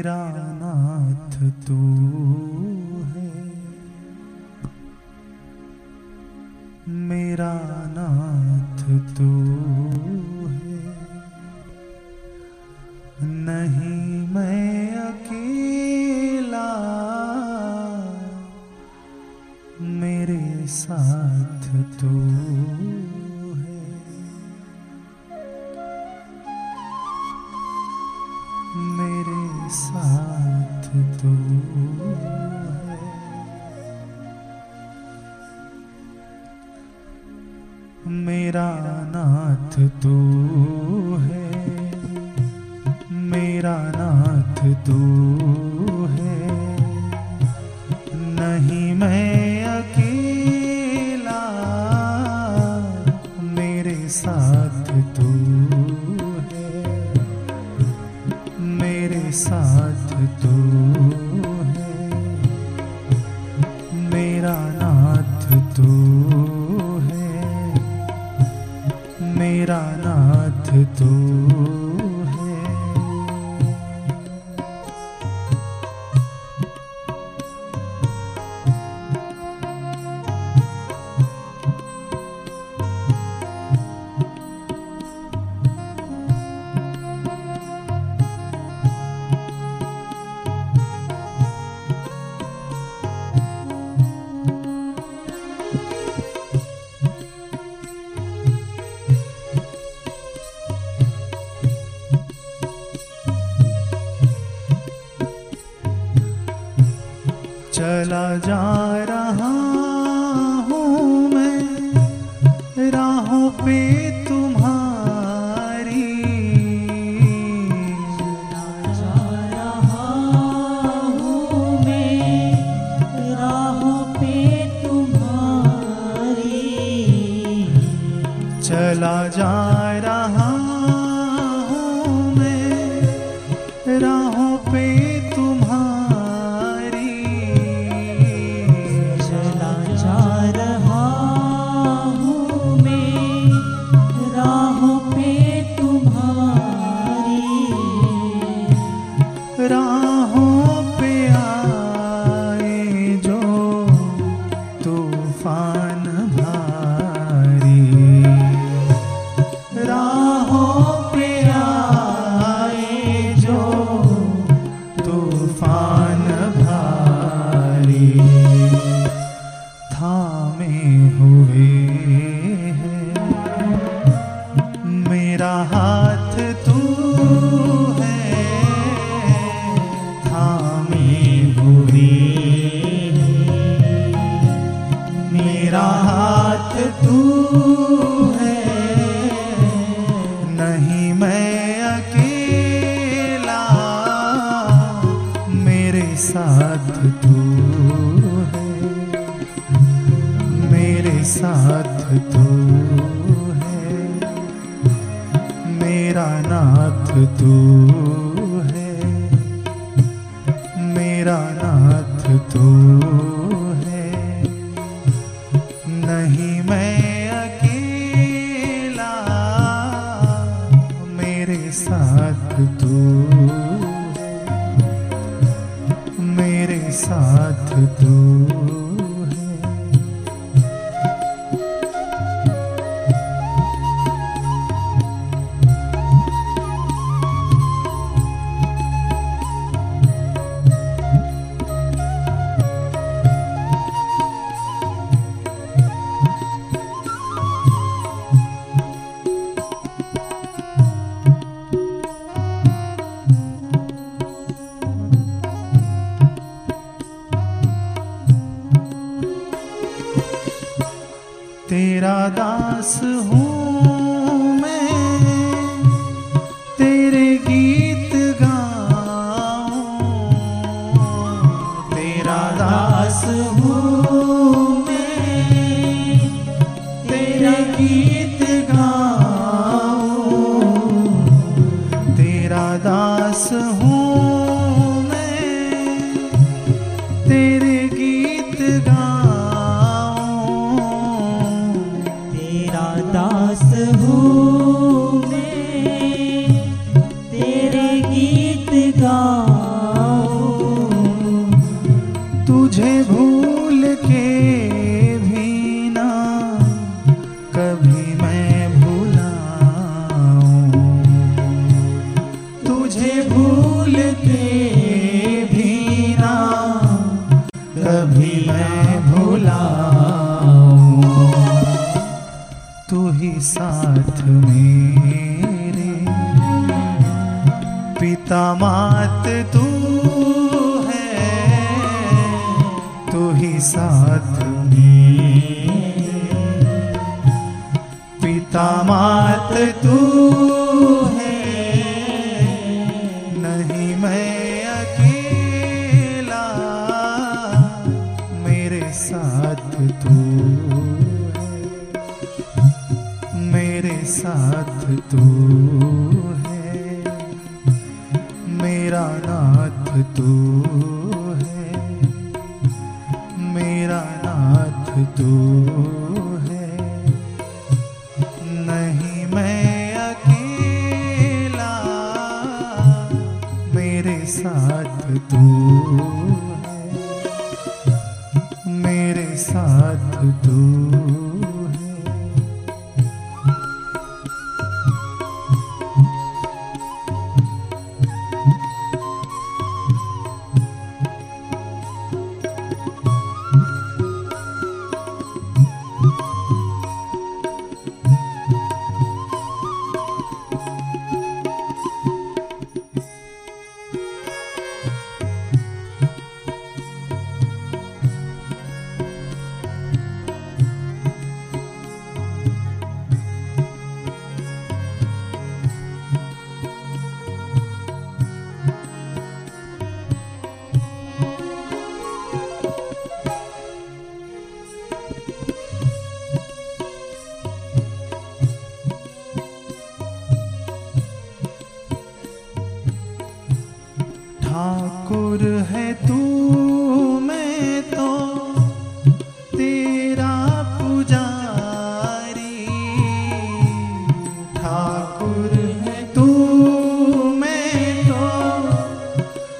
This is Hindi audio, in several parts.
मेरा नाथ तू है। मेरा नाथ तू है। नहीं मैं अकेला मेरे साथ तू नाथ तू है। मेरा नाथ तू है। नहीं मैं अकेला, मेरे साथ तू है। मेरे साथ तू है। मेरा नाथ तू नाथ चला जा रहा तू है। मेरा नाथ तू है। नहीं मैं अकेला, मेरे साथ तू है। मेरे साथ तू तेरा दास हूँ मैं तेरे गीत गाऊं। तेरा दास हूँ मैं तेरे गीत कभी मैं भूला तू ही साथ मेरे। पिता मात तू है। तू ही साथ मेरे। पिता मात तू तू है। मेरा नाथ तू है। मेरा नाथ तू है। नहीं मैं अकेला, मेरे साथ तू है। मेरे साथ तू ठाकुर है तू मैं तो तेरा पुजारी। ठाकुर है तू मैं तो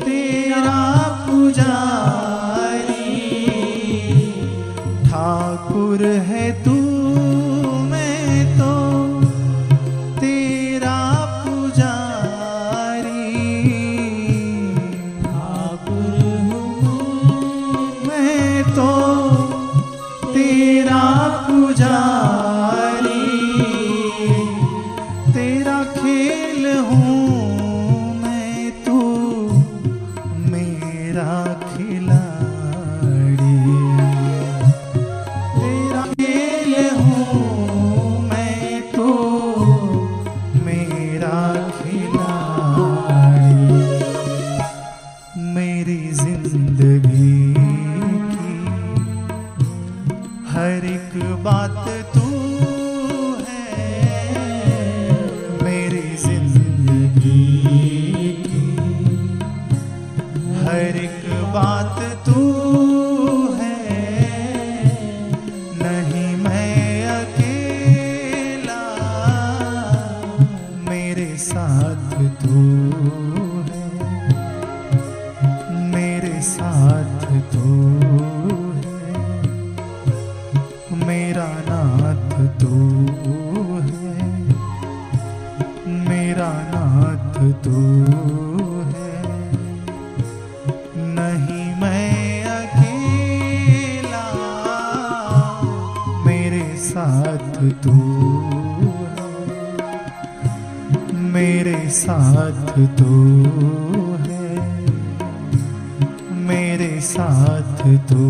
तेरा पुजारी। ठाकुर है तू खेल हूँ मैं तो मेरा खिलाड़ी। तेरा खेल हूँ मैं तो मेरा खिलाड़ी। मेरी ज़िंदगी तू है। नहीं मैं अकेला, मेरे साथ तू मेरे साथ तू है। मेरे साथ तू